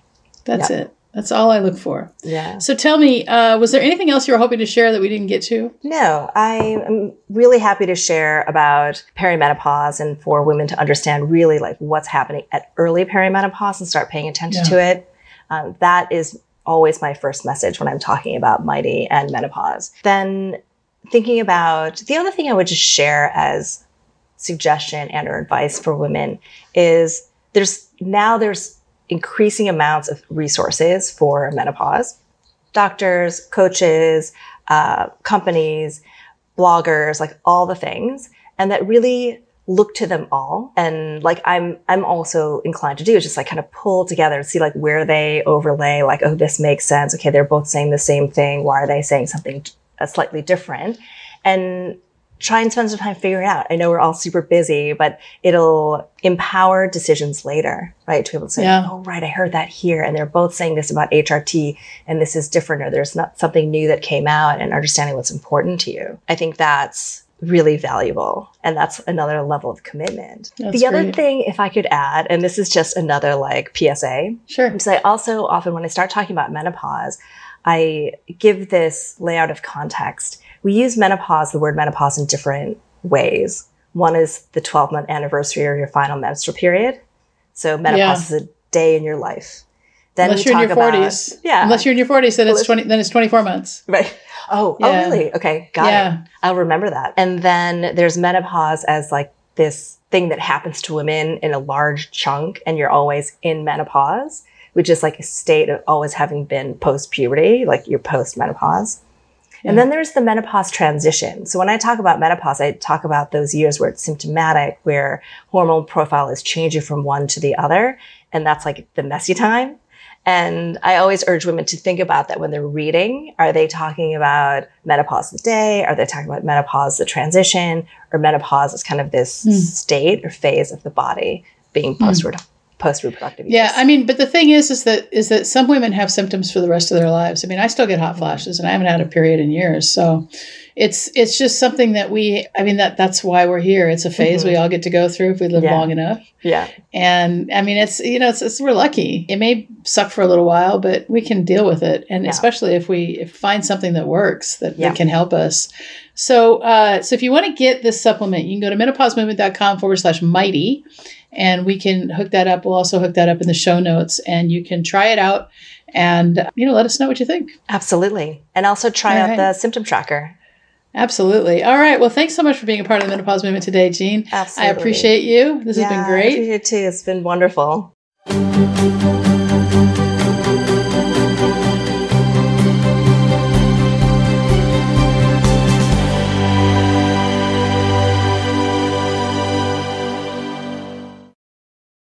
Speaker 1: That's it. That's all I look for.
Speaker 2: Yeah.
Speaker 1: So tell me, uh, was there anything else you were hoping to share that we didn't get to?
Speaker 2: No, I am really happy to share about perimenopause and for women to understand really like what's happening at early perimenopause and start paying attention yeah. to it. Um, that is always my first message when I'm talking about Mighty and menopause. Then thinking about the other thing I would just share as suggestion and or advice for women is there's now there's increasing amounts of resources for menopause. Doctors, coaches, uh, companies, bloggers, like all the things, and that really look to them all. And like I'm, I'm also inclined to do is just like kind of pull together and see like where they overlay. Like, oh, this makes sense. Okay, they're both saying the same thing. Why are they saying something slightly different? And try and spend some time figuring out. I know we're all super busy, but it'll empower decisions later, right? To be able to say, yeah. oh, right, I heard that here. And they're both saying this about HRT and this is different or there's not something new that came out and understanding what's important to you. I think that's really valuable. And that's another level of commitment. That's the other great. thing, if I could add, and this is just another like PSA.
Speaker 1: Sure.
Speaker 2: Because I also often, when I start talking about menopause, I give this layout of context we use menopause, the word menopause in different ways. One is the 12 month anniversary or your final menstrual period. So menopause yeah. is a day in your life.
Speaker 1: Then unless you're in your 40s. Yeah. Unless you're in your 40s, then well, it's 20, then it's 24 months.
Speaker 2: Right. Oh, oh yeah. oh, really? Okay. Got yeah. it. I'll remember that. And then there's menopause as like this thing that happens to women in a large chunk and you're always in menopause, which is like a state of always having been post puberty, like you're post menopause. And then there's the menopause transition. So when I talk about menopause, I talk about those years where it's symptomatic, where hormone profile is changing from one to the other. And that's like the messy time. And I always urge women to think about that when they're reading. Are they talking about menopause the day? Are they talking about menopause the transition? Or menopause is kind of this mm. state or phase of the body being post mm post reproductive years.
Speaker 1: Yeah, I mean, but the thing is, is that is that some women have symptoms for the rest of their lives. I mean, I still get hot flashes, and I haven't had a period in years, so it's it's just something that we. I mean, that that's why we're here. It's a phase mm-hmm. we all get to go through if we live
Speaker 2: yeah.
Speaker 1: long enough.
Speaker 2: Yeah,
Speaker 1: and I mean, it's you know, it's, it's, we're lucky. It may suck for a little while, but we can deal with it, and yeah. especially if we if find something that works that, yeah. that can help us. So, uh, so if you want to get this supplement, you can go to menopausemovement.com forward slash mighty and we can hook that up. We'll also hook that up in the show notes and you can try it out and, you know, let us know what you think.
Speaker 2: Absolutely. And also try All out right. the symptom tracker.
Speaker 1: Absolutely. All right. Well, thanks so much for being a part of the menopause movement today, Jeanne.
Speaker 2: Absolutely.
Speaker 1: I appreciate you. This
Speaker 2: yeah,
Speaker 1: has been great. I
Speaker 2: appreciate it too. It's been wonderful.